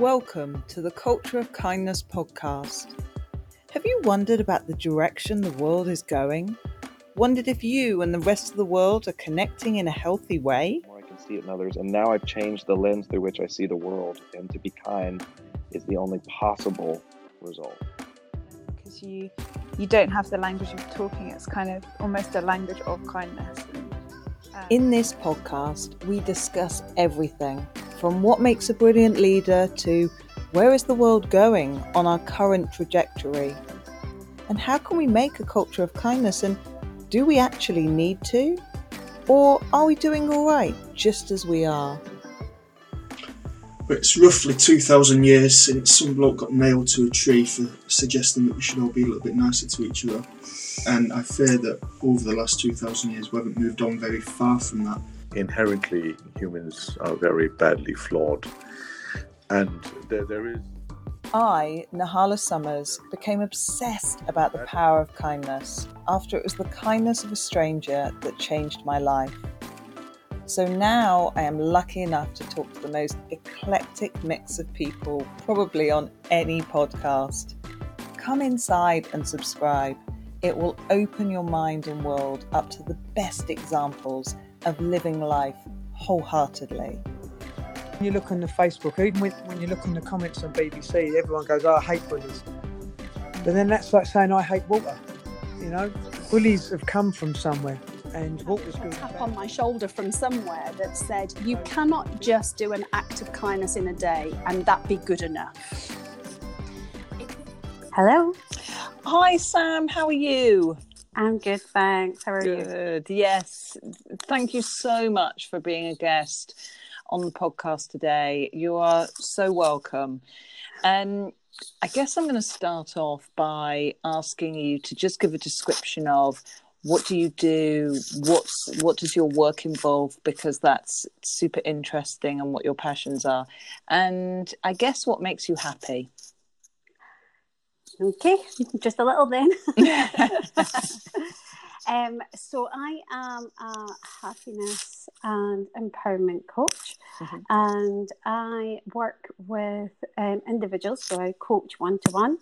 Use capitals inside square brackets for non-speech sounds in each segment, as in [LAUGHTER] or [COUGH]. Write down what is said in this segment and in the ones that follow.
Welcome to the Culture of Kindness podcast. Have you wondered about the direction the world is going? Wondered if you and the rest of the world are connecting in a healthy way? More I can see it in others, and now I've changed the lens through which I see the world, and to be kind is the only possible result. Because you you don't have the language of talking; it's kind of almost a language of kindness. Um, in this podcast, we discuss everything from what makes a brilliant leader to where is the world going on our current trajectory? And how can we make a culture of kindness? And do we actually need to? Or are we doing all right just as we are? It's roughly 2,000 years since some bloke got nailed to a tree for suggesting that we should all be a little bit nicer to each other. And I fear that over the last 2,000 years we haven't moved on very far from that inherently humans are very badly flawed. And there, there is. I, Nahla Summers, became obsessed about the power of kindness after it was the kindness of a stranger that changed my life. So now I am lucky enough to talk to the most eclectic mix of people, probably on any podcast. Come inside and subscribe. It will open your mind and world up to the best examples of living life wholeheartedly. When you look on the Facebook, even when, when you look on the comments on BBC, everyone goes, oh, I hate bullies. But then that's like saying I hate water." You know, bullies have come from somewhere. And Walter's good. tap on my shoulder from somewhere that said, You cannot just do an act of kindness in a day and that be good enough. Hello. Hi, Sam. How are you? I'm good, thanks. How are good. you? Good. Yes. Thank you so much for being a guest on the podcast today. You are so welcome. Um, I guess I'm going to start off by asking you to just give a description of what do you do what's what does your work involve because that's super interesting and what your passions are and i guess what makes you happy Okay, [LAUGHS] just a little then. [LAUGHS] um, so I am a happiness and empowerment coach, mm-hmm. and I work with um, individuals. So I coach one to one.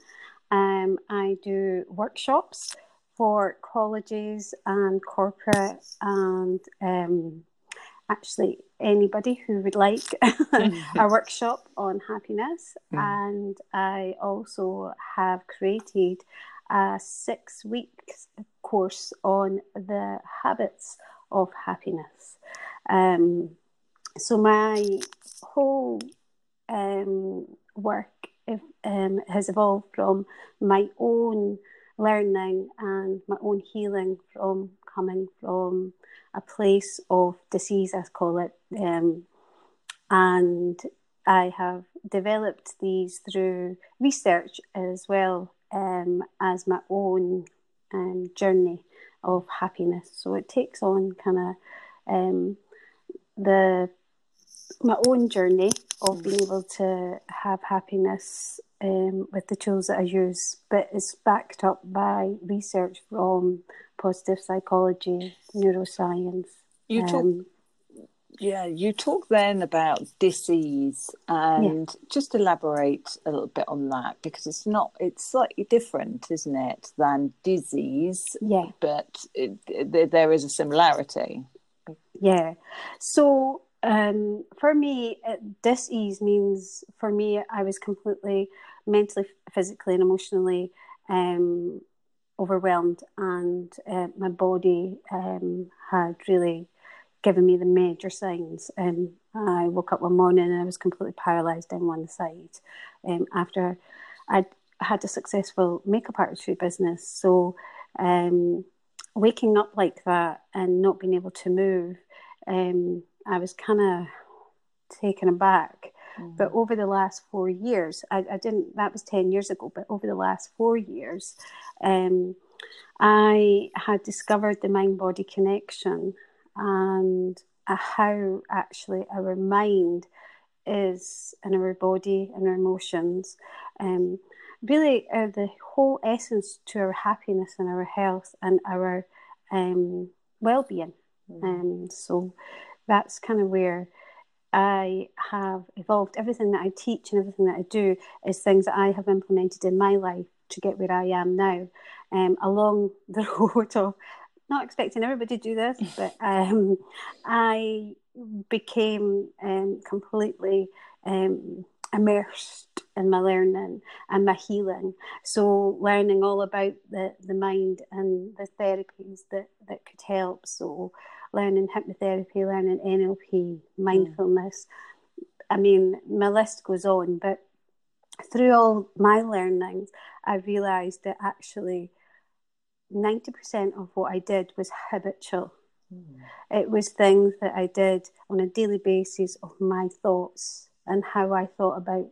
Um I do workshops for colleges and corporate and um, actually anybody who would like [LAUGHS] mm-hmm. a workshop on happiness. Mm. And I also have created a six week course on the habits of happiness. Um, so my whole um, work if, um, has evolved from my own learning and my own healing from coming from a place of disease, I call it. Um, and I have developed these through research as well um, as my own um, journey of happiness. So it takes on kind of um, the my own journey of being able to have happiness um, with the tools that I use, but it's backed up by research from positive psychology, neuroscience. You talk, um, yeah, you talk then about disease, and yeah. just elaborate a little bit on that because it's not, it's slightly different, isn't it, than disease? Yeah, but it, it, there is a similarity. Yeah, so um, for me, disease means for me, I was completely mentally, physically, and emotionally um, overwhelmed, and uh, my body um, had really given me the major signs. Um, I woke up one morning and I was completely paralysed in one side. Um, after I'd had a successful makeup artistry business, so um, waking up like that and not being able to move, um, I was kind of taken aback. Mm-hmm. But over the last four years, I, I, didn't, that was 10 years ago, but over the last four years, um, I had discovered the mind body connection and how actually our mind is in our body and our emotions. Um, really, are the whole essence to our happiness and our health and our um, well being. Mm. Um, so that's kind of where I have evolved. Everything that I teach and everything that I do is things that I have implemented in my life to get where I am now. Um, along [LAUGHS] the road of not expecting everybody to do this, [LAUGHS] but um, I became um, completely um, immersed in my learning and my healing. So learning all about the, the mind and the therapies that, that could help. So learning hypnotherapy, learning NLP, mindfulness. Mm. I mean, my list goes on, but through all my learnings, I realised that actually 90% of what I did was habitual. Mm. It was things that I did on a daily basis of my thoughts and how I thought about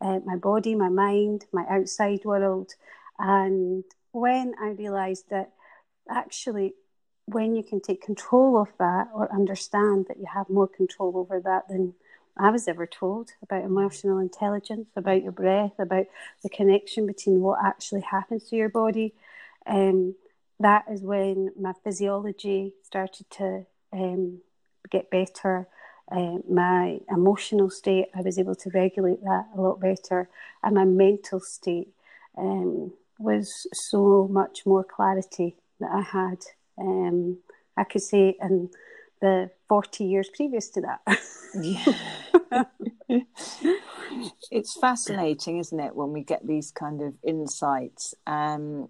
uh, my body, my mind, my outside world. And when I realised that actually, when you can take control of that or understand that you have more control over that than I was ever told about emotional intelligence, about your breath, about the connection between what actually happens to your body. Um, that is when my physiology started to um, get better. Uh, my emotional state, I was able to regulate that a lot better, and my mental state um, was so much more clarity that I had. Um, I could say in the 40 years previous to that. yeah. [LAUGHS] it's fascinating, isn't it, when we get these kind of insights. Um,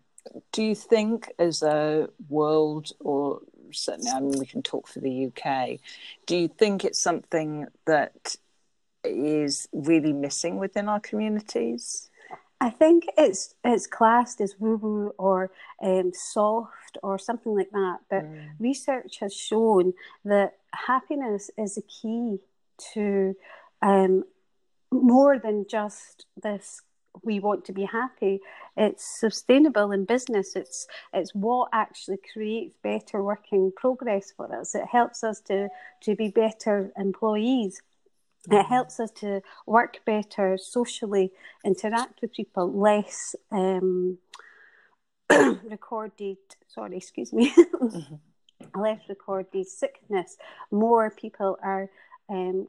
do you think, as a world, or certainly, I mean, we can talk for the UK, do you think it's something that is really missing within our communities? I think it's it's classed as woo woo or um, soft or something like that. But mm. research has shown that happiness is a key to um, more than just this. We want to be happy. It's sustainable in business. It's it's what actually creates better working progress for us. It helps us to to be better employees it mm-hmm. helps us to work better socially, interact with people, less um, [CLEARS THROAT] recorded, sorry, excuse me, mm-hmm. [LAUGHS] less recorded sickness. More people are um,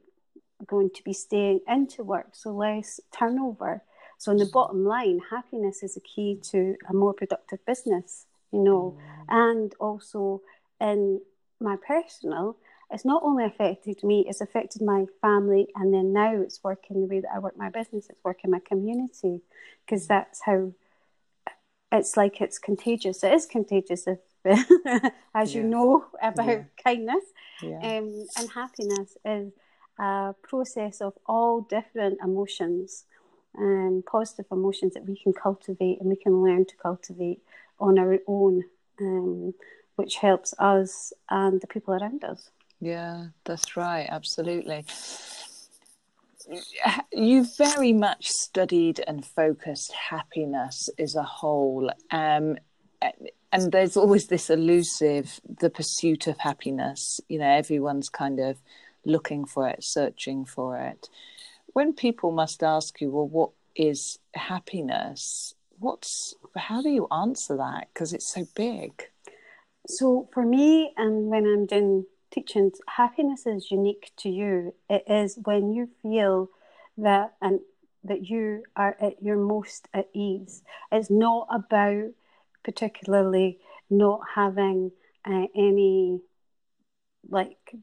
going to be staying into work, so less turnover. So, in the mm-hmm. bottom line, happiness is a key to a more productive business, you know, mm. and also in my personal, it's not only affected me, it's affected my family, and then now it's working the way that I work my business, it's working my community, because that's how it's like it's contagious. It is contagious, if, [LAUGHS] as yeah. you know about yeah. kindness. Yeah. Um, and happiness is a process of all different emotions and positive emotions that we can cultivate and we can learn to cultivate on our own, um, which helps us and the people around us. Yeah, that's right. Absolutely. You very much studied and focused happiness as a whole. Um, and there's always this elusive, the pursuit of happiness. You know, everyone's kind of looking for it, searching for it. When people must ask you, well, what is happiness? What's, how do you answer that? Because it's so big. So for me, and when I'm doing teachings, happiness is unique to you. It is when you feel that and that you are at your most at ease. It's not about particularly not having uh, any like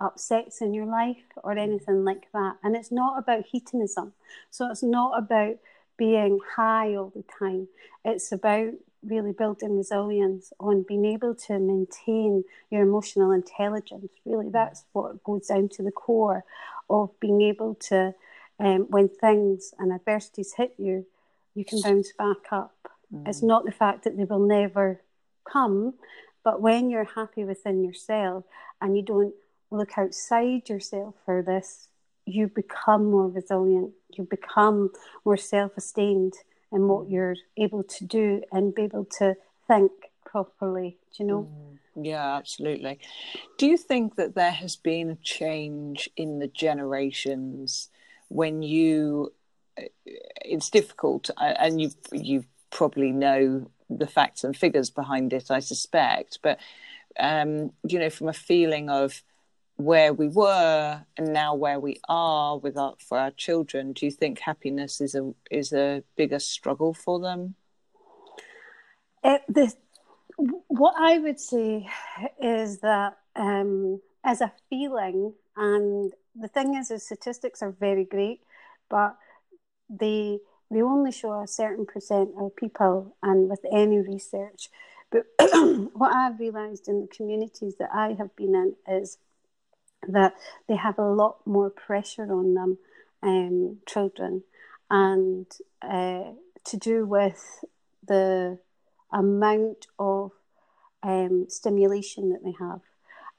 upsets in your life or anything like that. And it's not about hedonism. So it's not about being high all the time. It's about really building resilience on being able to maintain your emotional intelligence. Really, that's what goes down to the core of being able to, um, when things and adversities hit you, you can bounce back up. Mm. It's not the fact that they will never come, but when you're happy within yourself and you don't look outside yourself for this, you become more resilient, you become more self esteemed and what mm. you're able to do and be able to think properly. Do you know? Mm. Yeah, absolutely. Do you think that there has been a change in the generations when you? Uh, it's difficult, uh, and you you probably know the facts and figures behind it. I suspect, but um, you know, from a feeling of where we were and now where we are with our for our children do you think happiness is a is a bigger struggle for them It, the, what I would say is that um, as a feeling, and the thing is, the statistics are very great, but they they only show a certain percent of people, and with any research. But [CLEARS THROAT] what I've realised in the communities that I have been in is that they have a lot more pressure on them, um, children, and uh, to do with the amount of um, stimulation that they have.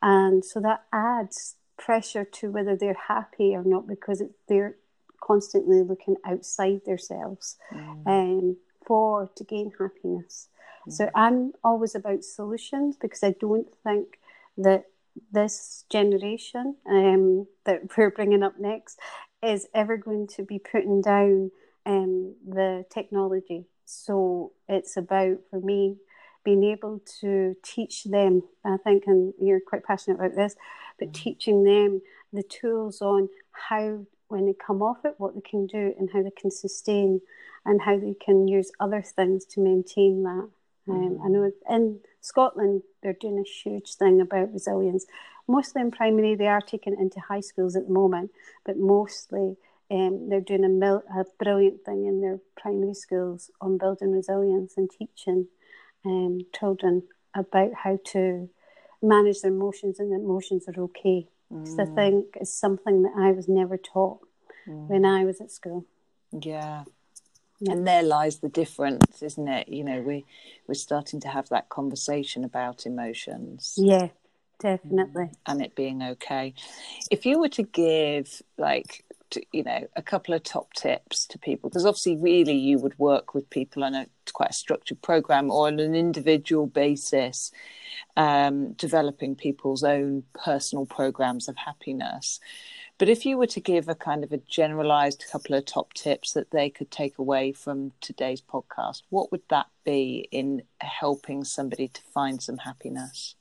And so that adds pressure to whether they're happy or not because it, they're constantly looking outside themselves um, for to gain happiness. So I'm always about solutions because I don't think that this generation um, that [LAUGHS] we're bringing up next is ever going to be putting down um, the technology. So it's about, for me, being able to teach them, I think, and you're quite passionate about this, but teaching them the tools on how, when they come off it, what they can do and how they can sustain and how they can use other things to maintain that. Um, I know in Scotland they're doing a huge thing about resilience. Mostly in primary, they are taking it into high schools at the moment, but mostly um, they're doing a, mil- a brilliant thing in their primary schools on building resilience and teaching um, children about how to manage their emotions and that emotions are okay. Because I think it's something that I was never taught when I was at school. yeah Yeah. and there lies the difference isn't it you know we we're starting to have that conversation about emotions Yeah, definitely. and it being okay. If you were to give like to, you know a couple of top tips to people, because obviously really you would work with people on a quite a structured program or on an individual basis, um, developing people's own personal programs of happiness. But if you were to give a kind of a generalized couple of top tips that they could take away from today's podcast, what would that be in helping somebody to find some happiness?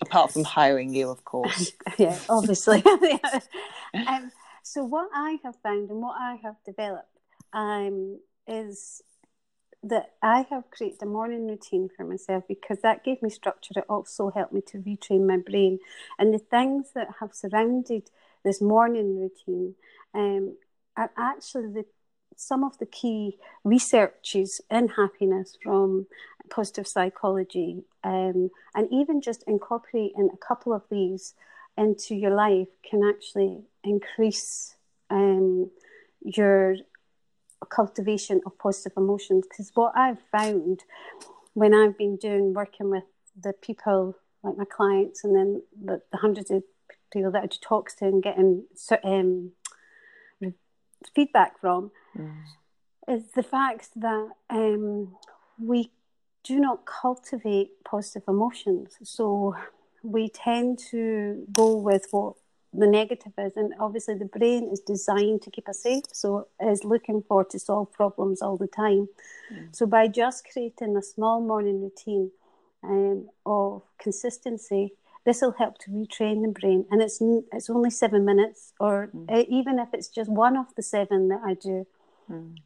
Apart from hiring you, of course. [LAUGHS] yeah, obviously. [LAUGHS] um, so what I have found and what I have developed um, is that I have created a morning routine for myself because that gave me structure. It also helped me to retrain my brain. And the things that have surrounded this morning routine um, are actually the some of the key researches in happiness from positive psychology, um, and even just incorporating a couple of these into your life can actually increase um, your cultivation of positive emotions. Because what I've found when I've been doing working with the people like my clients and then the, the hundreds of people that I do talks to and getting so- um, feedback from is the fact that um, we do not cultivate positive emotions. So we tend to go with what the negative is, and obviously the brain is designed to keep us safe, so is looking for to solve problems all the time. So by just creating a small morning routine um, of consistency, this will help to retrain the brain, and it's it's only seven minutes, or uh, even if it's just one of the seven that I do,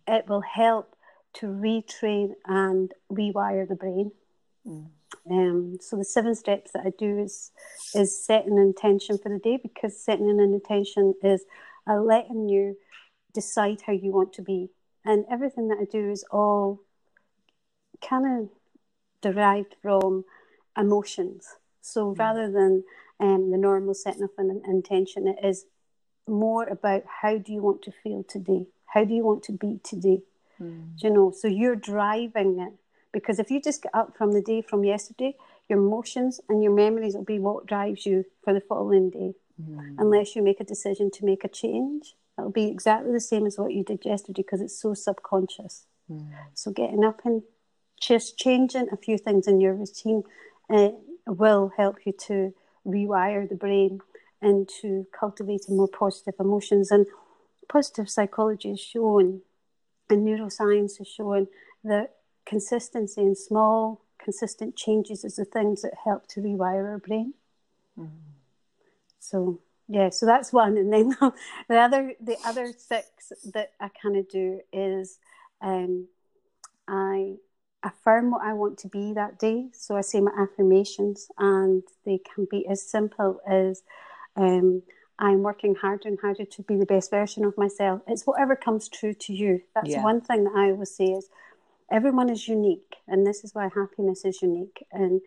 it will help to retrain and rewire the brain. Um, so the seven steps that I do is is setting an intention for the day because setting an intention is uh, letting you decide how you want to be, and everything that I do is all kind of derived from emotions. So rather than um, the normal setting of an intention, it is more about how do you want to feel today? How do you want to be today? Do you know? So you're driving it because if you just get up from the day from yesterday, your emotions and your memories will be what drives you for the following day. Unless you make a decision to make a change, it'll be exactly the same as what you did yesterday because it's so subconscious. So getting up and just changing a few things in your routine uh, will help you to rewire the brain and to cultivating more positive emotions. And positive psychology is shown, and neuroscience is showing that consistency and small, consistent changes is the things that help to rewire our brain. So yeah so that's one and then [LAUGHS] the other the other six that i kind of do is um i affirm what i want to be that day. So i say my affirmations and they can be as simple as um i'm working harder and harder to be the best version of myself. It's whatever comes true to you. That's Yeah. one thing that i always say is everyone is unique and this is why happiness is unique. And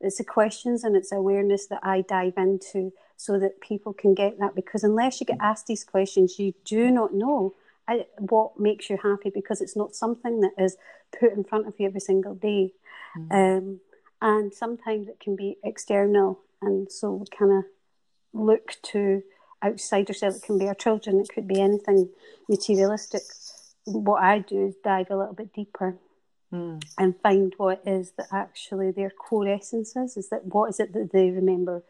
it's the questions and it's awareness that i dive into so that people can get that because unless you get asked these questions you do not know uh, what makes you happy because it's not something that is put in front of you every single day um, and sometimes it can be external and so we kind of look to outside ourselves it can be our children it could be anything materialistic what i do is dive a little bit deeper Mm. and find what is that actually their core essence is. Is that what is it that they remember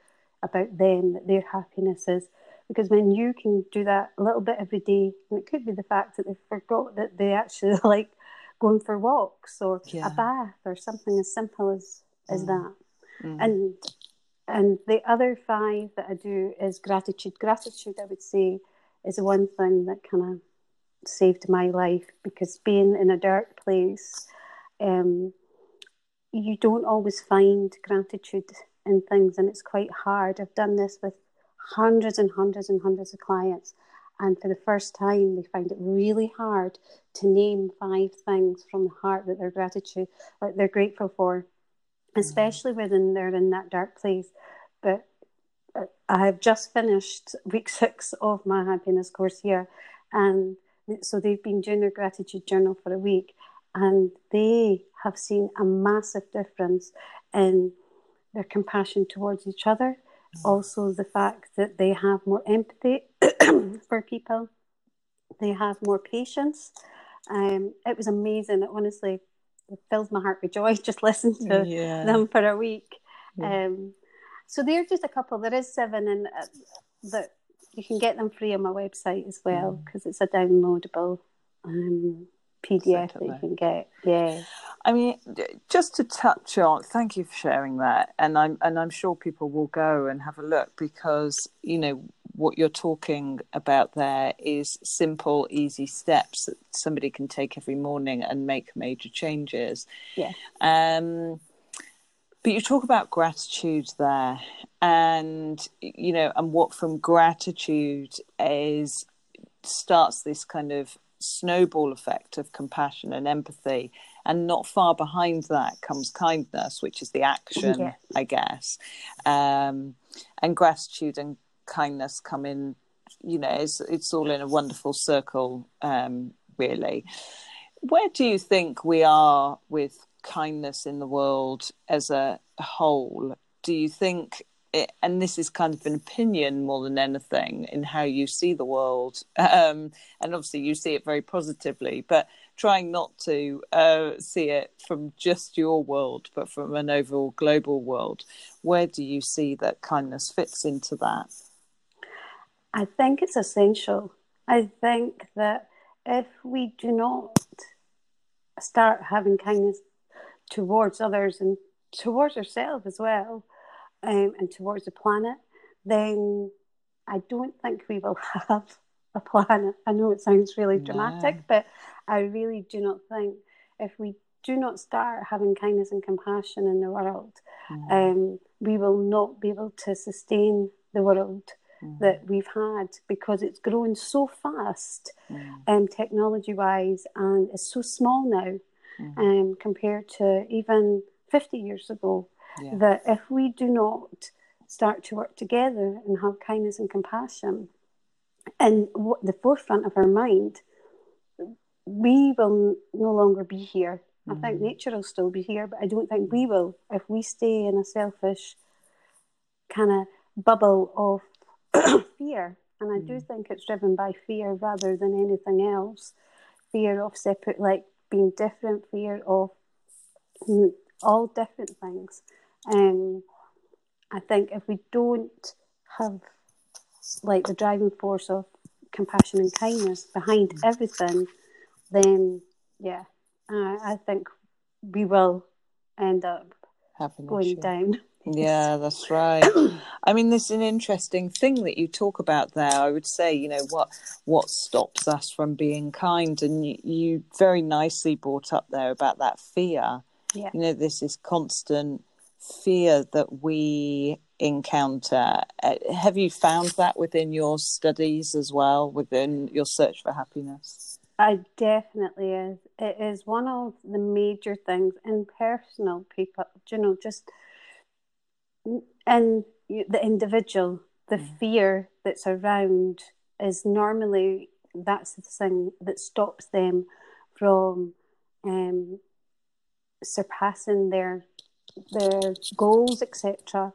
about them, that their happiness is? Because when you can do that a little bit every day, and it could be the fact that they forgot that they actually [LAUGHS] like going for walks or Yeah. a bath or something as simple as as Mm. that. Mm. And and the other five that I do is gratitude. Gratitude, I would say, is the one thing that kind of saved my life because being in a dark place, um, you don't always find gratitude in things, and it's quite hard. I've done this with hundreds and hundreds and hundreds of clients, and for the first time, they find it really hard to name five things from the heart that they're gratitude, like they're grateful for, especially when they're in that dark place. But uh, I have just finished week [LAUGHS] six of my happiness course here, and so they've been doing their gratitude journal for a week, and they have seen a massive difference in their compassion towards each other. Also, the fact that they have more empathy [CLEARS THROAT] for people, they have more patience. Um, it was amazing. It honestly it fills my heart with joy [LAUGHS] just listening to yeah. them for a week. Yeah. Um, so they're just a couple. There is seven, and uh, that you can get them free on my website as well Mm. because it's a downloadable um, PDF that you can get. Yeah, I mean, just to touch on, thank you for sharing that, and I'm and I'm sure people will go and have a look because you know what you're talking about there is simple, easy steps that somebody can take every morning and make major changes. Yeah. Um, but you talk about gratitude there, and you know, and what from gratitude is starts this kind of snowball effect of compassion and empathy and not far behind that comes kindness which is the action Yeah. i guess. Um, and gratitude and kindness come in you know it's, it's all in a wonderful circle um, really. Where do you think we are with kindness in the world as a whole? Do you think it, and this is kind of an opinion more than anything in how you see the world [LAUGHS] um, and obviously you see it very positively but trying not to uh, see it from just your world but from an overall global world where do you see that kindness fits into that I think it's essential. I think that if we do not start having kindness towards others and towards ourselves as well, um, and towards the planet, then I don't think we will [LAUGHS] have a planet. I know it sounds really No. dramatic, but I really do not think if we do not start having kindness and compassion in the world, Mm. um, we will not be able to sustain the world Mm. that we've had because it's grown so fast Mm. um, technology wise and it's so small now Mm. um, compared to even 50 years ago Yeah. that if we do not start to work together and have kindness and compassion in w- the forefront of our mind, we will no longer be here. I think Mhm. nature will still be here, but I don't think we will if we stay in a selfish kind of bubble of [COUGHS] fear. And I do think it's driven by fear rather than anything else. Fear of separate, like being different, fear of mm, all different things. Um, I think if we don't have like the driving force of compassion and kindness behind everything, then yeah, I I think we will end up Have an going issue. down. Yeah, [LAUGHS] that's right. I mean, there's an interesting thing that you talk about there. I would say, you know, what what stops us from being kind, and you, you very nicely brought up there about that fear. Yeah. You know, this is constant fear that we encounter. Uh, have you found that within your studies as well, within your search for happiness? I definitely is. It is one of the major things in personal people. You know, just and the individual, the fear that's around is normally that's the thing that stops them from um, surpassing their their goals, etc.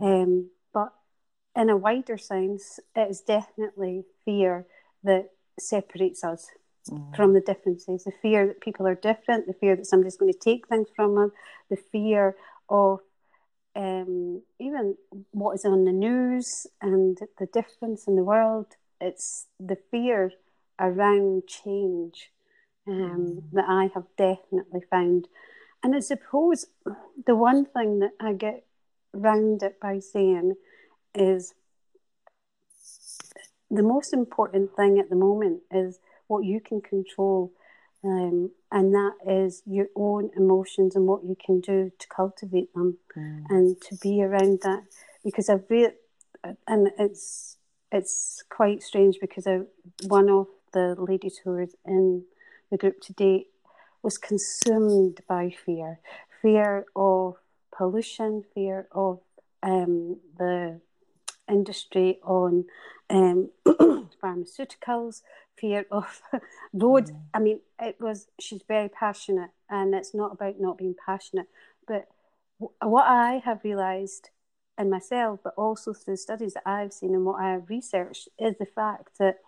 Um, but in a wider sense, it is definitely fear that separates us from the differences. The fear that people are different, the fear that somebody's going to take things from us, the fear of um, even what is on the news and the difference in the world. It's the fear around change um, that I have definitely found. And I suppose the one thing that I get round it by saying is the most important thing at the moment is what you can control. Um, and that is your own emotions and what you can do to cultivate them and to be around that. Because I've read, and it's it's quite strange because I, one of the ladies who was in the group today was consumed by fear fear of pollution, fear of um, the industry on um, [CLEARS THROAT] pharmaceuticals, fear of [LAUGHS] roads. I mean, it was, she's very passionate, and it's not about not being passionate. But w- what I have realised in myself, but also through studies that I've seen and what I have researched, is the fact that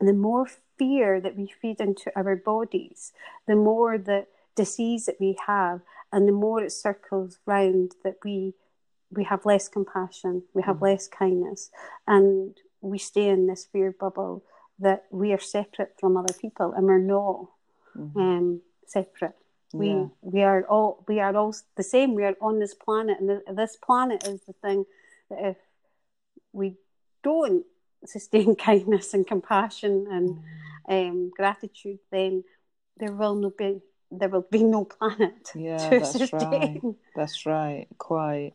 the more fear that we feed into our bodies, the more the disease that we have, and the more it circles round that we we have less compassion, we have less kindness, and we stay in this fear bubble that we are separate from other people, and we're not um, separate. We Yeah. we are all we are all the same. We are on this planet, and th- this planet is the thing that if we don't sustain [LAUGHS] kindness and compassion and um, gratitude, then there will no be there will be no planet [LAUGHS] Yeah, to that's sustain. right. That's right. Quite.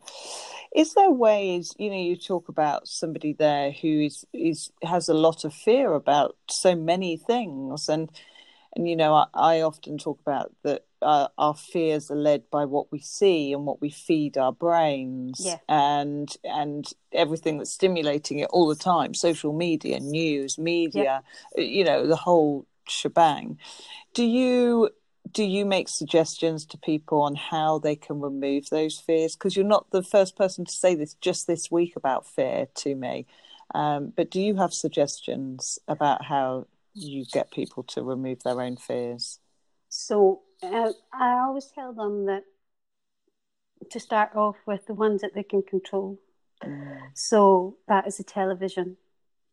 Is there ways, you know, you talk about somebody there who is is has a lot of fear about so many things, and and you know, I, I often talk about that uh, our fears are led by what we see and what we feed our brains, Yeah. and and everything that's stimulating it all the time, social media, news, media, you know, the whole shebang. Do you do you make suggestions to people on how they can remove those fears? Because you're not the first person to say this just this week about fear to me. Um, but do you have suggestions about how you get people to remove their own fears? So uh, I always tell them that to start off with the ones that they can control. So that is the television,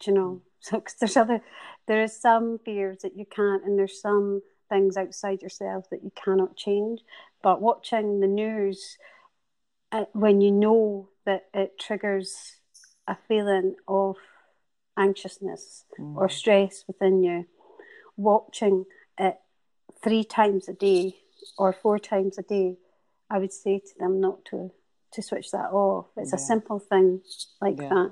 you know. [LAUGHS] So because there's other, there is some fears that you can't, and there's some things outside yourself that you cannot change. But watching the news, uh, when you know that it triggers a feeling of anxiousness or stress within you, watching three times a day or four times a day, I would say to them not to to switch that off. It's a simple thing like Yeah. that.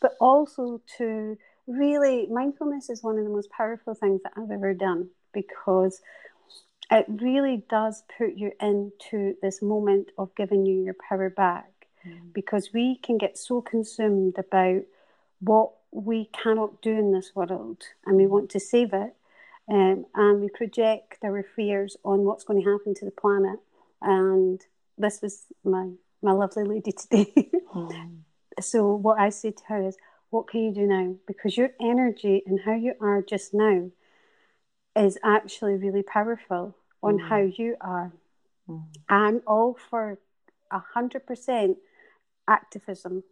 But also to really mindfulness is one of the most powerful things that I've ever done because it really does put you into this moment of giving you your power back mm. because we can get so consumed about what we cannot do in this world and we mm. want to save it um, and we project our fears on what's going to happen to the planet. And this was my my lovely lady [LAUGHS] today. Hmm. So what i said to her is what can you do now? Because your energy and how you are just now is actually really powerful on hmm. how you are. Hmm. I'm all for a hundred percent activism.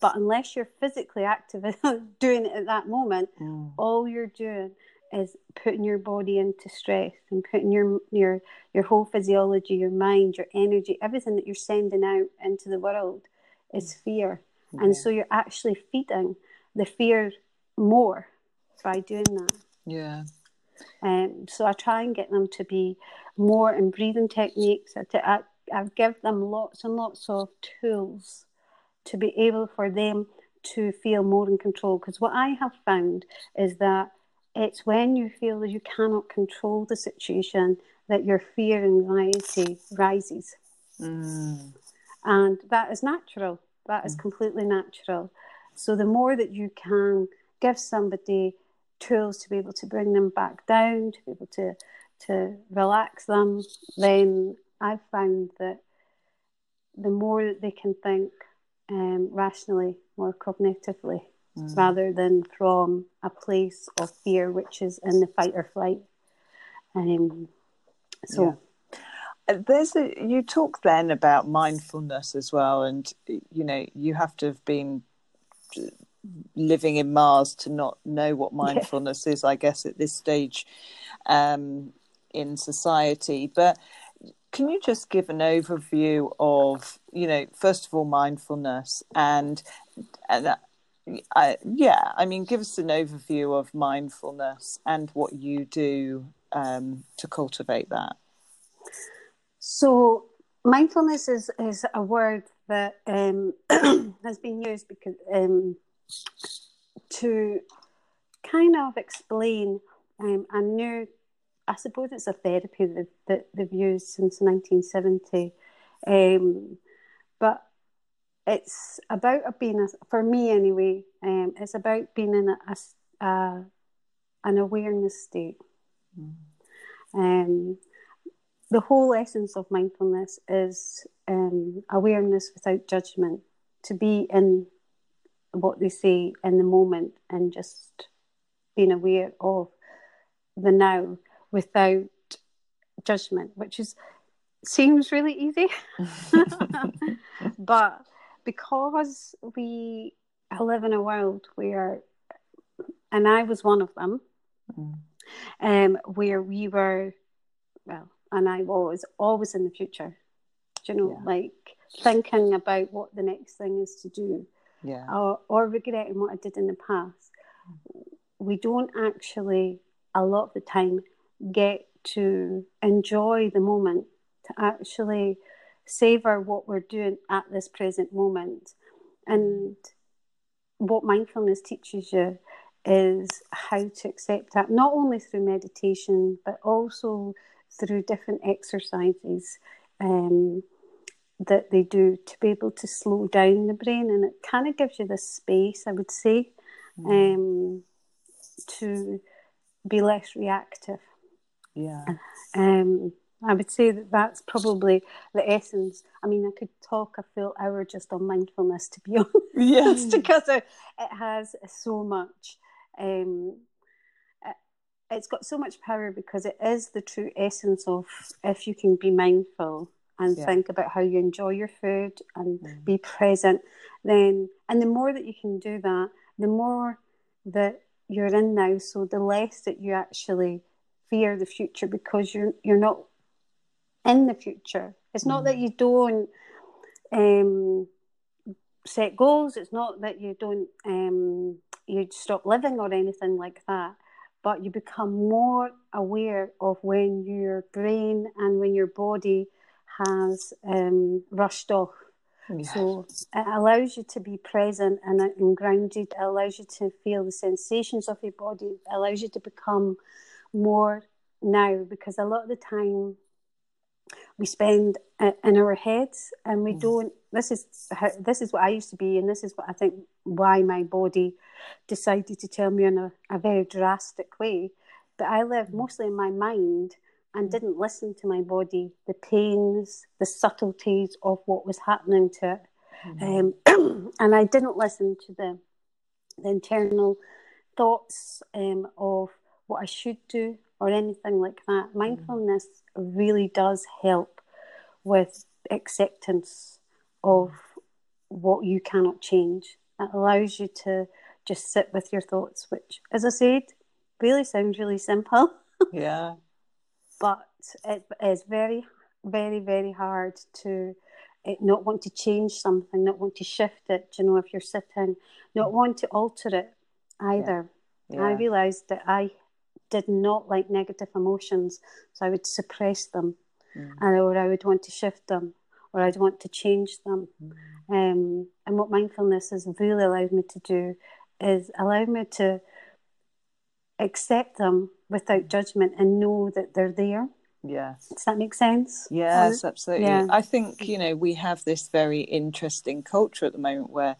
But unless you're physically active [LAUGHS] doing it at that moment all you're doing is putting your body into stress and putting your your your whole physiology, your mind, your energy, everything that you're sending out into the world is fear. Okay. And so you're actually feeding the fear more by doing that. Yeah. Um, so I try and get them to be more in breathing techniques. I, I, I give them lots and lots of tools to be able for them to feel more in control. Because what I have found is that it's when you feel that you cannot control the situation that your fear and anxiety rises. Mm. And that is natural. That is completely natural. So the more that you can give somebody tools to be able to bring them back down, to be able to to relax them, then I've found that the more that they can think um, rationally, more cognitively, Mm. rather than from a place of fear, which is in the fight or flight. Um, so, Uh, There's a, you talk then about mindfulness as well, and you know you have to have been living in Mars to not know what [LAUGHS] mindfulness is. I guess at this stage um, in society, but can you just give an overview of you know first of all mindfulness and and uh, I, yeah, I mean, give us an overview of mindfulness and what you do um, to cultivate that. So mindfulness is, is a word that um, [CLEARS THROAT] has been used because um, to kind of explain um, a new, I suppose it's a therapy that, that they've used since 1970, um, but it's about being, a, for me anyway, um, it's about being in a, a, a an awareness state. Um, the whole essence of mindfulness is um, awareness without judgment, to be in what they say in the moment and just being aware of the now without judgment, which is seems really easy. [LAUGHS] [LAUGHS] but because we live in a world where, and I was one of them, Mm. um, where we were, well, and I was always in the future, Do you know, Yeah. like thinking about what the next thing is to do Yeah. or, or regretting what I did in the past. We don't actually, a lot of the time, get to enjoy the moment, to actually savor what we're doing at this present moment. And what mindfulness teaches you is how to accept that, not only through meditation, but also through different exercises um, that they do to be able to slow down the brain. And it kind of gives you this space, I would say, um, to be less reactive. Yeah. Um, I would say that that's probably the essence. I mean, I could talk a full hour just on mindfulness, to be [LAUGHS] honest, Yes. because it, has so much. Um, it- it's got so much power because it is the true essence of if you can be mindful and Yeah. think about how you enjoy your food and be present, then, and the more that you can do that, the more that you're in now. So the less that you actually fear the future because you're you're not in the future. It's not that you don't um, set goals. It's not that you don't um, you stop living or anything like that. But you become more aware of when your brain and when your body has um, rushed off. So it allows you to be present and, and grounded. It allows you to feel the sensations of your body. It allows you to become more now because a lot of the time we spend in our heads and we don't this is how, this is what i used to be and this is what i think why my body decided to tell me in a, a very drastic way. But i lived mostly in my mind and didn't listen to my body the pains the subtleties of what was happening to it. Um, [CLEARS THROAT] and i didn't listen to the the internal thoughts um, of what I should do or anything like that. Mm. Mindfulness really does help with acceptance of mm. what you cannot change. It allows you to just sit with your thoughts, which, as I said, really sounds really simple, [LAUGHS] Yeah. but it is very, very, very hard to eh, not want to change something, not want to shift it. You know, if you're sitting, not mm. want to alter it either. I Yeah. realised that I did not like negative emotions, so I would suppress them, Mm. and or I would want to shift them, or I'd want to change them. Mm. Um, and what mindfulness has really allowed me to do is allow me to accept them without judgment and know that they're there. Yes. Does that make sense? Yes, absolutely. yeah. I think, you know, we have this very interesting culture at the moment where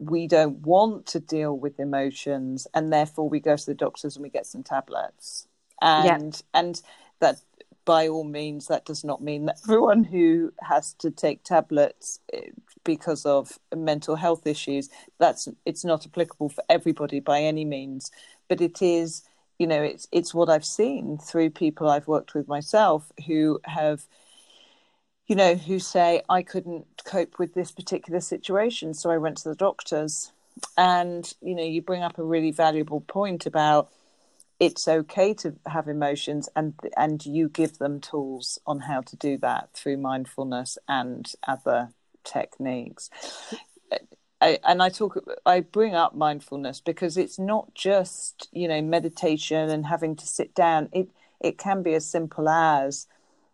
we don't want to deal with emotions and therefore we go to the doctors and we get some tablets. Yeah. And and that by all means that does not mean that everyone who has to take tablets eh, because of mental health issues that's it's not applicable for everybody by any means but it is you know it's it's what i've seen through people i've worked with myself who have you know who say i couldn't cope with this particular situation so i went to the doctors and you know you bring up a really valuable point about it's okay to have emotions and and you give them tools on how to do that through mindfulness and other techniques I, and I talk, I bring up mindfulness because it's not just you know meditation and having to sit down. It it can be as simple as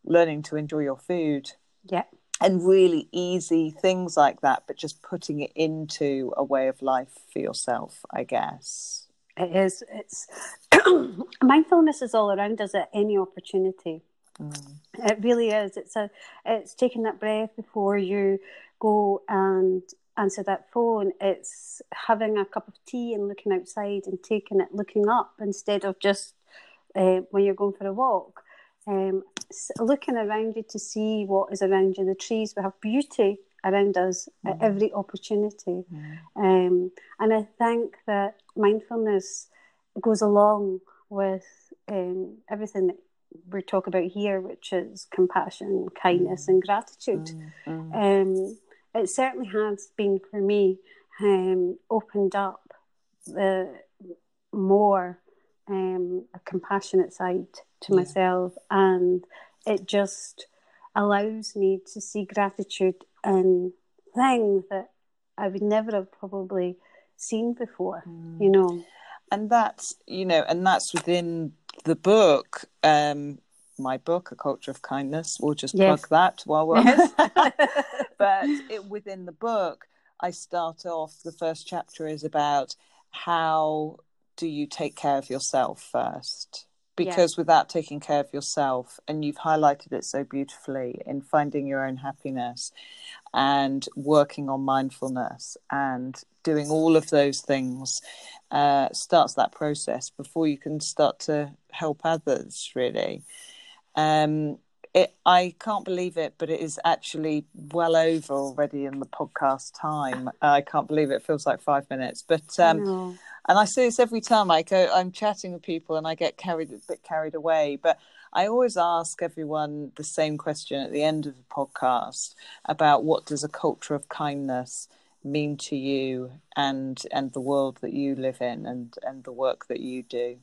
learning to enjoy your food Yeah. and really easy things like that, but just putting it into a way of life for yourself, I guess. It is. It's [CLEARS THROAT] mindfulness is all around us at any opportunity. It really is. It's a. It's taking that breath before you go and answer that phone. It's having a cup of tea and looking outside and taking it, looking up instead of just uh, when you're going for a walk. Um, looking around you to see what is around you. The trees. We have beauty around us at every opportunity. Um, and I think that mindfulness goes along with um, everything that we talk about here, which is compassion, kindness, and gratitude. Um, it certainly has been for me um, opened up the more um, a compassionate side to Yeah. myself, and it just allows me to see gratitude in things that I would never have probably seen before. You know, and that's you know and that's within the book um my book a culture of kindness we'll just Yes. plug that while we're [LAUGHS] Yes. [LAUGHS] but it, within the book i start off the first chapter is about how do you take care of yourself first because without taking care of yourself and you've highlighted it so beautifully in finding your own happiness and working on mindfulness and doing all of those things uh, starts that process before you can start to help others really um, it, I can't believe it, but it is actually well over already in the podcast time. I can't believe it. feels like five minutes, but um. And I say this every time I go, I'm chatting with people and I get carried a bit carried away. But I always ask everyone the same question at the end of the podcast about what does a culture of kindness mean to you and and the world that you live in and and the work that you do.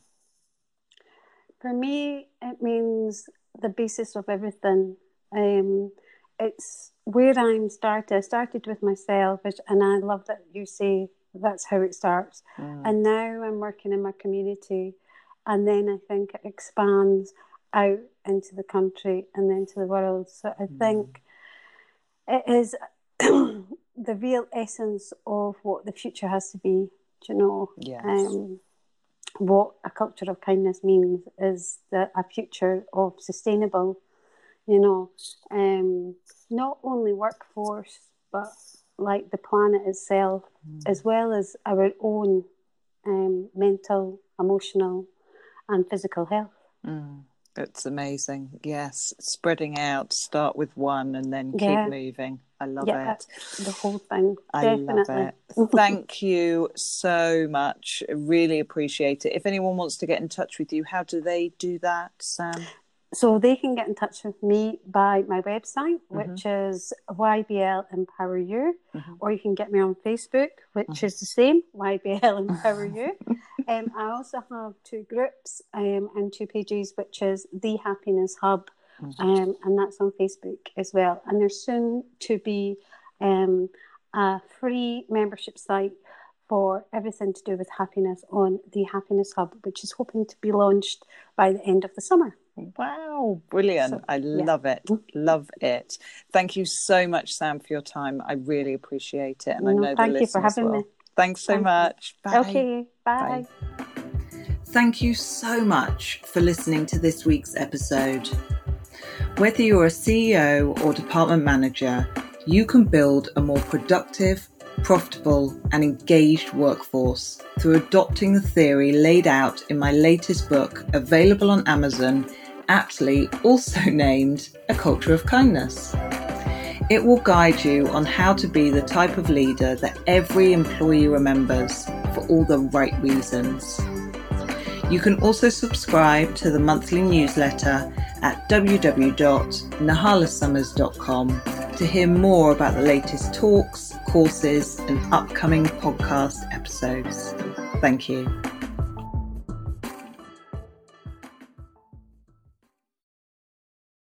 For me, it means the basis of everything. Um, it's where I'm started. I started with myself, and I love that you say that's how it starts. And now I'm working in my community, and then I think it expands out into the country and then to the world. So I think it is [CLEARS THROAT] the real essence of what the future has to be. Do you know? Yes. Um, what a culture of kindness means is that a future of sustainable, you know, um, not only workforce but like the planet itself, as well as our own um, mental, emotional, and physical health. It's amazing. Yes, spreading out. Start with one and then keep Yeah. moving. I love yeah, it. the whole thing. I Definitely. love it. Thank [LAUGHS] you so much. Really appreciate it. If anyone wants to get in touch with you, how do they do that, Sam? So they can get in touch with me by my website, Mm-hmm. which is YBL Empower You, Mhm. or you can get me on Facebook, which Mm-hmm. is the same, YBL Empower You. [LAUGHS] Um, I also have two groups um, and two pages, which is The Happiness Hub, Mm-hmm. um, and that's on Facebook as well. And there's soon to be um, a free membership site for everything to do with happiness on The Happiness Hub, which is hoping to be launched by the end of the summer. Wow, brilliant. So, I yeah. love it. Love it. Thank you so much, Sam, for your time. I really appreciate it. And I No, know the thank you for having will. me. Thanks so Thank much. Bye. Okay, bye. Thank you so much for listening to this week's episode. Whether you're a CEO or department manager, you can build a more productive, profitable, and engaged workforce through adopting the theory laid out in my latest book, available on Amazon, aptly also [LAUGHS] named A Culture of Kindness. It will guide you on how to be the type of leader that every employee remembers for all the right reasons. You can also subscribe to the monthly newsletter at www.nahlasummers.com to hear more about the latest talks, courses, and upcoming podcast episodes. Thank you.